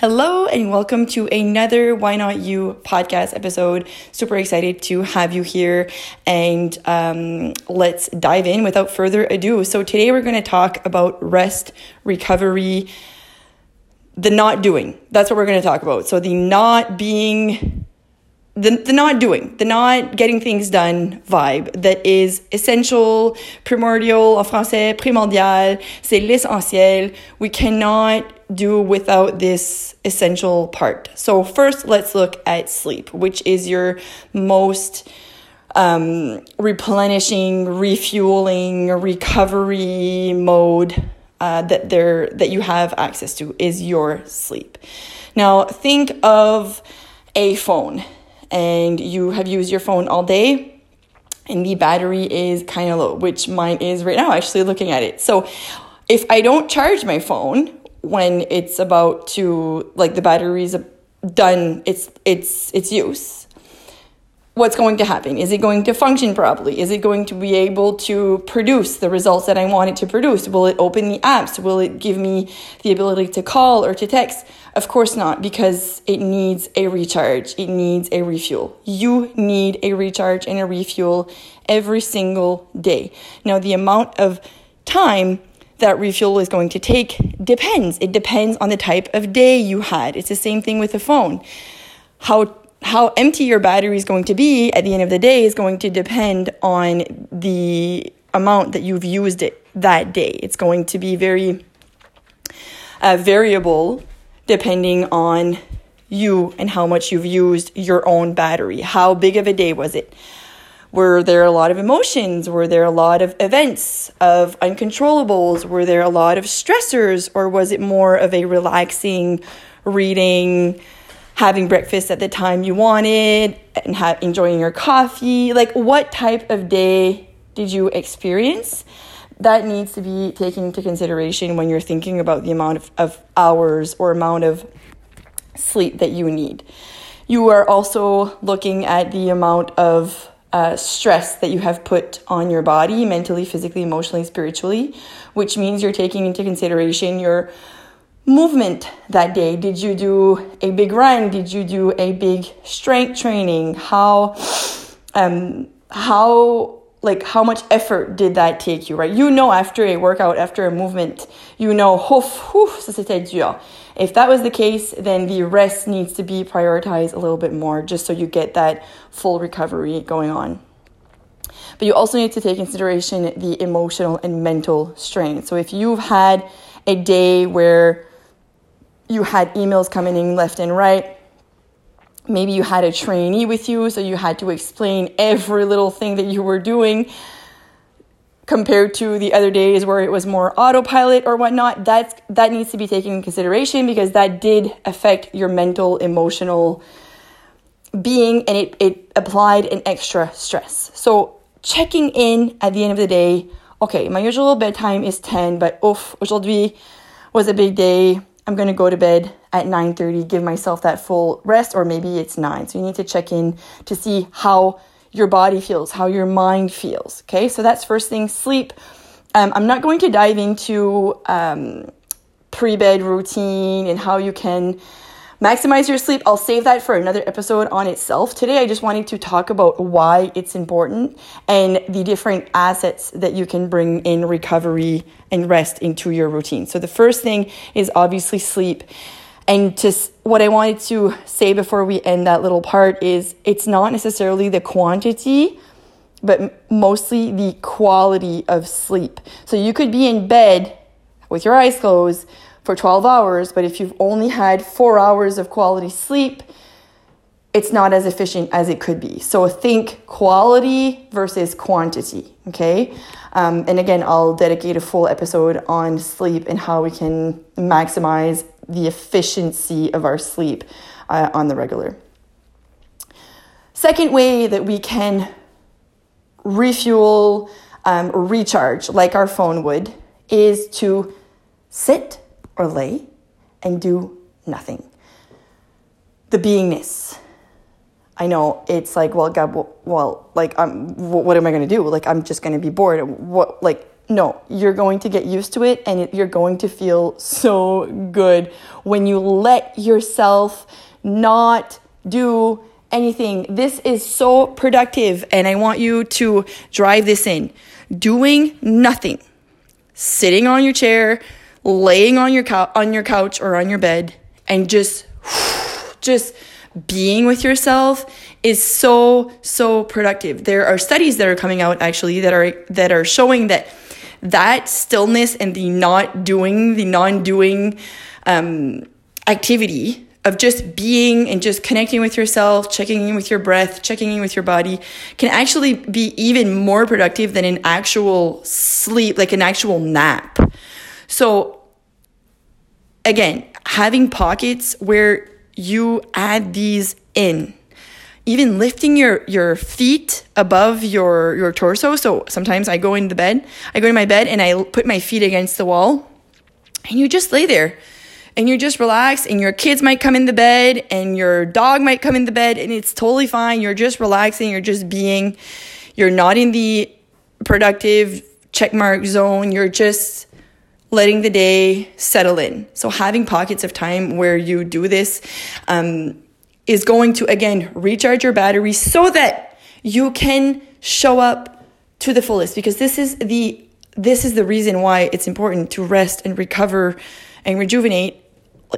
Hello and welcome to another Why Not You podcast episode. Super excited to have you here and um, let's dive in without further ado. So, today we're going to talk about rest, recovery, the not doing. That's what we're going to talk about. So, the not being the, the not doing, the not getting things done vibe that is essential, primordial, en français, primordial, c'est l'essentiel. We cannot do without this essential part. So, first, let's look at sleep, which is your most um, replenishing, refueling, recovery mode uh, that there that you have access to is your sleep. Now, think of a phone and you have used your phone all day and the battery is kind of low, which mine is right now, actually looking at it. So if I don't charge my phone when it's about to like the battery's done its its its use, what's going to happen? Is it going to function properly? Is it going to be able to produce the results that I want it to produce? Will it open the apps? Will it give me the ability to call or to text? Of course not, because it needs a recharge, it needs a refuel. You need a recharge and a refuel every single day. Now, the amount of time that refuel is going to take depends. It depends on the type of day you had. It's the same thing with the phone. How how empty your battery is going to be at the end of the day is going to depend on the amount that you've used it that day. It's going to be very uh, variable depending on you and how much you've used your own battery. How big of a day was it? Were there a lot of emotions? Were there a lot of events of uncontrollables? Were there a lot of stressors? Or was it more of a relaxing reading, having breakfast at the time you wanted, and ha- enjoying your coffee? Like, what type of day did you experience? that needs to be taken into consideration when you're thinking about the amount of, of hours or amount of sleep that you need. You are also looking at the amount of uh, stress that you have put on your body mentally, physically, emotionally, spiritually, which means you're taking into consideration your movement that day. Did you do a big run? Did you do a big strength training? How, um, how like how much effort did that take you, right? You know after a workout, after a movement, you know, ouf, ouf, ça c'était dur. If that was the case, then the rest needs to be prioritized a little bit more just so you get that full recovery going on. But you also need to take consideration the emotional and mental strain. So if you've had a day where you had emails coming in left and right, maybe you had a trainee with you, so you had to explain every little thing that you were doing compared to the other days where it was more autopilot or whatnot. That's that needs to be taken in consideration because that did affect your mental emotional being and it, it applied an extra stress. So checking in at the end of the day okay my usual bedtime is 10 but oof aujourd'hui was a big day. I'm to go to bed at 9:30, give myself that full rest or maybe it's 9. So you need to check in to see how your body feels, how your mind feels, okay? So that's first thing, sleep. Um, I'm not going to dive into um, pre-bed routine and how you can Maximize your sleep. I'll save that for another episode on itself. Today, I just wanted to talk about why it's important and the different assets that you can bring in recovery and rest into your routine. So, the first thing is obviously sleep. And just what I wanted to say before we end that little part is it's not necessarily the quantity, but mostly the quality of sleep. So, you could be in bed with your eyes closed for 12 hours, but if you've only had four hours of quality sleep, it's not as efficient as it could be. So think quality versus quantity, okay? Um, and again, I'll dedicate a full episode on sleep and how we can maximize the efficiency of our sleep uh, on the regular. Second way that we can refuel, um, recharge like our phone would is to sit or lay and do nothing. The beingness. I know it's like, well, God, well, like, um, what am I going to do? Like, I'm just going to be bored. What, like, no, you're going to get used to it and you're going to feel so good when you let yourself not do anything. This is so productive and I want you to drive this in. Doing nothing. Sitting on your chair, laying on your cou- on your couch or on your bed and just just being with yourself is so so productive. There are studies that are coming out actually that are that are showing that that stillness and the not doing, the non-doing um, activity of just being and just connecting with yourself, checking in with your breath, checking in with your body can actually be even more productive than an actual sleep, like an actual nap. So again, having pockets where you add these in even lifting your your feet above your your torso. So sometimes i go into bed i go in my bed and i put my feet against the wall. And you just lay there and you just relax and your kids might come in the bed and your dog might come in the bed and it's totally fine. You're just relaxing. You're just being you're not in the productive checkmark zone. You're just letting the day settle in. So having pockets of time where you do this um, is going to again recharge your battery so that you can show up to the fullest. Because this is the this is the reason why it's important to rest and recover and rejuvenate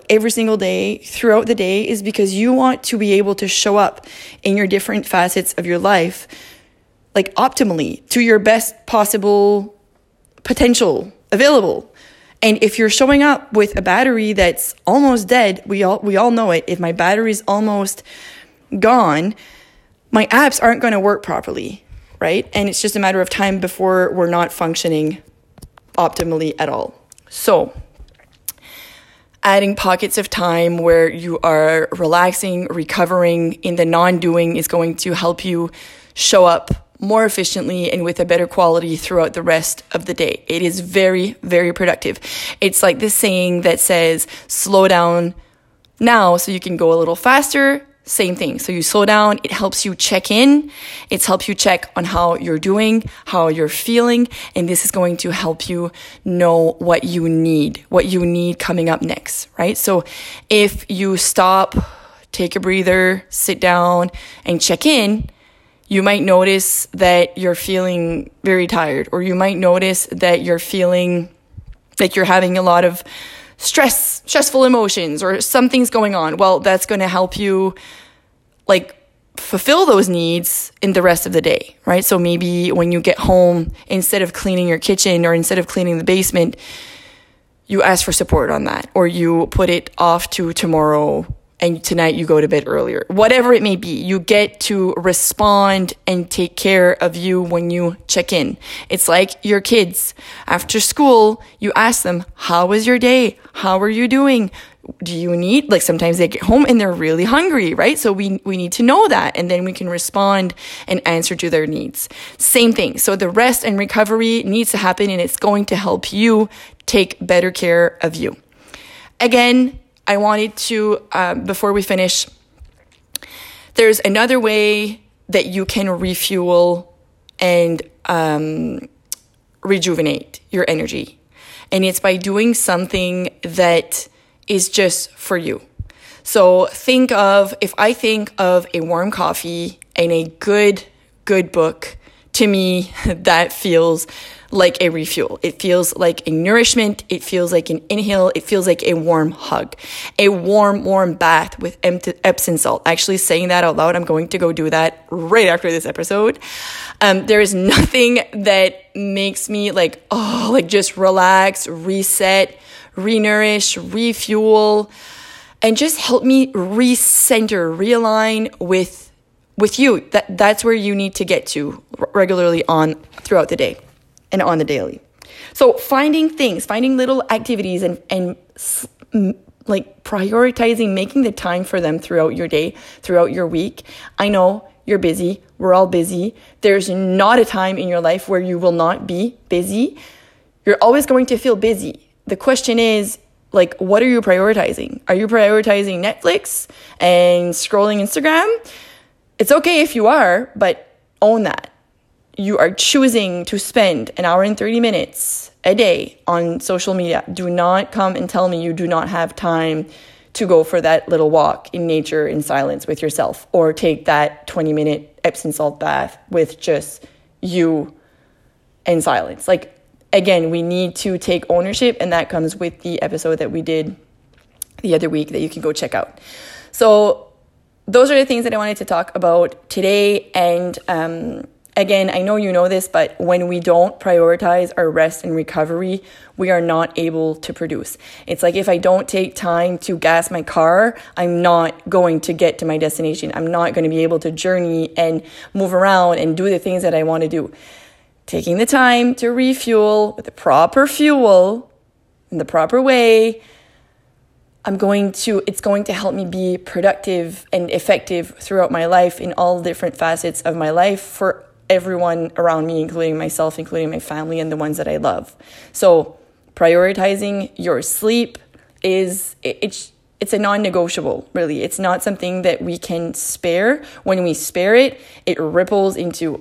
every single day throughout the day is because you want to be able to show up in your different facets of your life like optimally to your best possible potential available and if you're showing up with a battery that's almost dead, we all we all know it. If my battery's almost gone, my apps aren't going to work properly, right? And it's just a matter of time before we're not functioning optimally at all. So, adding pockets of time where you are relaxing, recovering in the non-doing is going to help you show up more efficiently and with a better quality throughout the rest of the day. It is very, very productive. It's like this saying that says, slow down now so you can go a little faster. Same thing. So you slow down. It helps you check in. It helps you check on how you're doing, how you're feeling. And this is going to help you know what you need, what you need coming up next, right? So if you stop, take a breather, sit down and check in, you might notice that you're feeling very tired, or you might notice that you're feeling like you're having a lot of stress, stressful emotions, or something's going on. Well, that's going to help you like fulfill those needs in the rest of the day, right? So maybe when you get home, instead of cleaning your kitchen or instead of cleaning the basement, you ask for support on that, or you put it off to tomorrow and tonight you go to bed earlier. Whatever it may be, you get to respond and take care of you when you check in. It's like your kids. After school, you ask them, How was your day? How are you doing? Do you need, like sometimes they get home and they're really hungry, right? So we, we need to know that and then we can respond and answer to their needs. Same thing. So the rest and recovery needs to happen and it's going to help you take better care of you. Again, I wanted to, uh, before we finish, there's another way that you can refuel and um, rejuvenate your energy. And it's by doing something that is just for you. So think of, if I think of a warm coffee and a good, good book, to me, that feels like a refuel. It feels like a nourishment. It feels like an inhale. It feels like a warm hug, a warm, warm bath with Epsom salt. Actually, saying that out loud, I'm going to go do that right after this episode. Um, there is nothing that makes me like, oh, like just relax, reset, renourish, refuel, and just help me recenter, realign with with you. That that's where you need to get to regularly on throughout the day and on the daily. So finding things, finding little activities and, and like prioritizing, making the time for them throughout your day, throughout your week. I know you're busy. We're all busy. There's not a time in your life where you will not be busy. You're always going to feel busy. The question is, like, what are you prioritizing? Are you prioritizing Netflix and scrolling Instagram? It's okay if you are, but own that you are choosing to spend an hour and 30 minutes a day on social media, do not come and tell me you do not have time to go for that little walk in nature in silence with yourself or take that 20 minute Epsom salt bath with just you in silence. Like, again, we need to take ownership, and that comes with the episode that we did the other week that you can go check out. So, those are the things that I wanted to talk about today. And um, again, I know you know this, but when we don't prioritize our rest and recovery, we are not able to produce. It's like if I don't take time to gas my car, I'm not going to get to my destination. I'm not going to be able to journey and move around and do the things that I want to do. Taking the time to refuel with the proper fuel in the proper way I'm going to, it's going to help me be productive and effective throughout my life in all different facets of my life for everyone around me, including myself, including my family and the ones that I love. So, prioritizing your sleep is, it's, it's a non-negotiable really it's not something that we can spare when we spare it it ripples into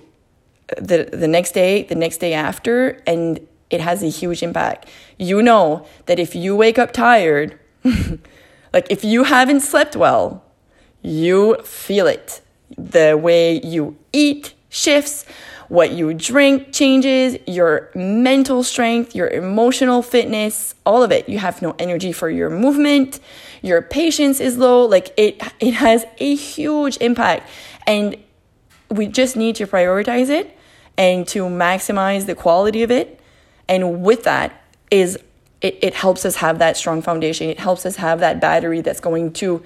the the next day the next day after and it has a huge impact you know that if you wake up tired like if you haven't slept well, you feel it. The way you eat shifts, what you drink changes, your mental strength, your emotional fitness, all of it. You have no energy for your movement, your patience is low, like it it has a huge impact. And we just need to prioritize it and to maximize the quality of it. And with that is it, it helps us have that strong foundation. It helps us have that battery that's going to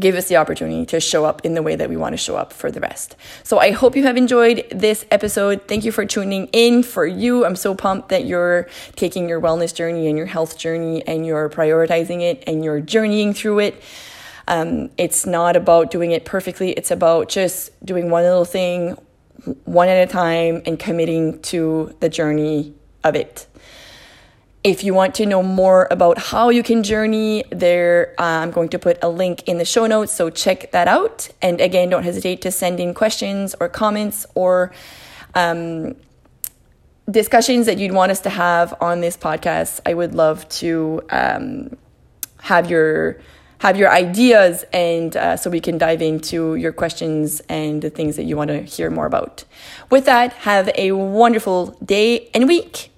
give us the opportunity to show up in the way that we want to show up for the rest. So I hope you have enjoyed this episode. Thank you for tuning in. For you, I'm so pumped that you're taking your wellness journey and your health journey and you're prioritizing it and you're journeying through it. Um, it's not about doing it perfectly, it's about just doing one little thing one at a time and committing to the journey of it. If you want to know more about how you can journey, there I'm going to put a link in the show notes, so check that out. And again, don't hesitate to send in questions or comments or um, discussions that you'd want us to have on this podcast. I would love to um, have your have your ideas, and uh, so we can dive into your questions and the things that you want to hear more about. With that, have a wonderful day and week.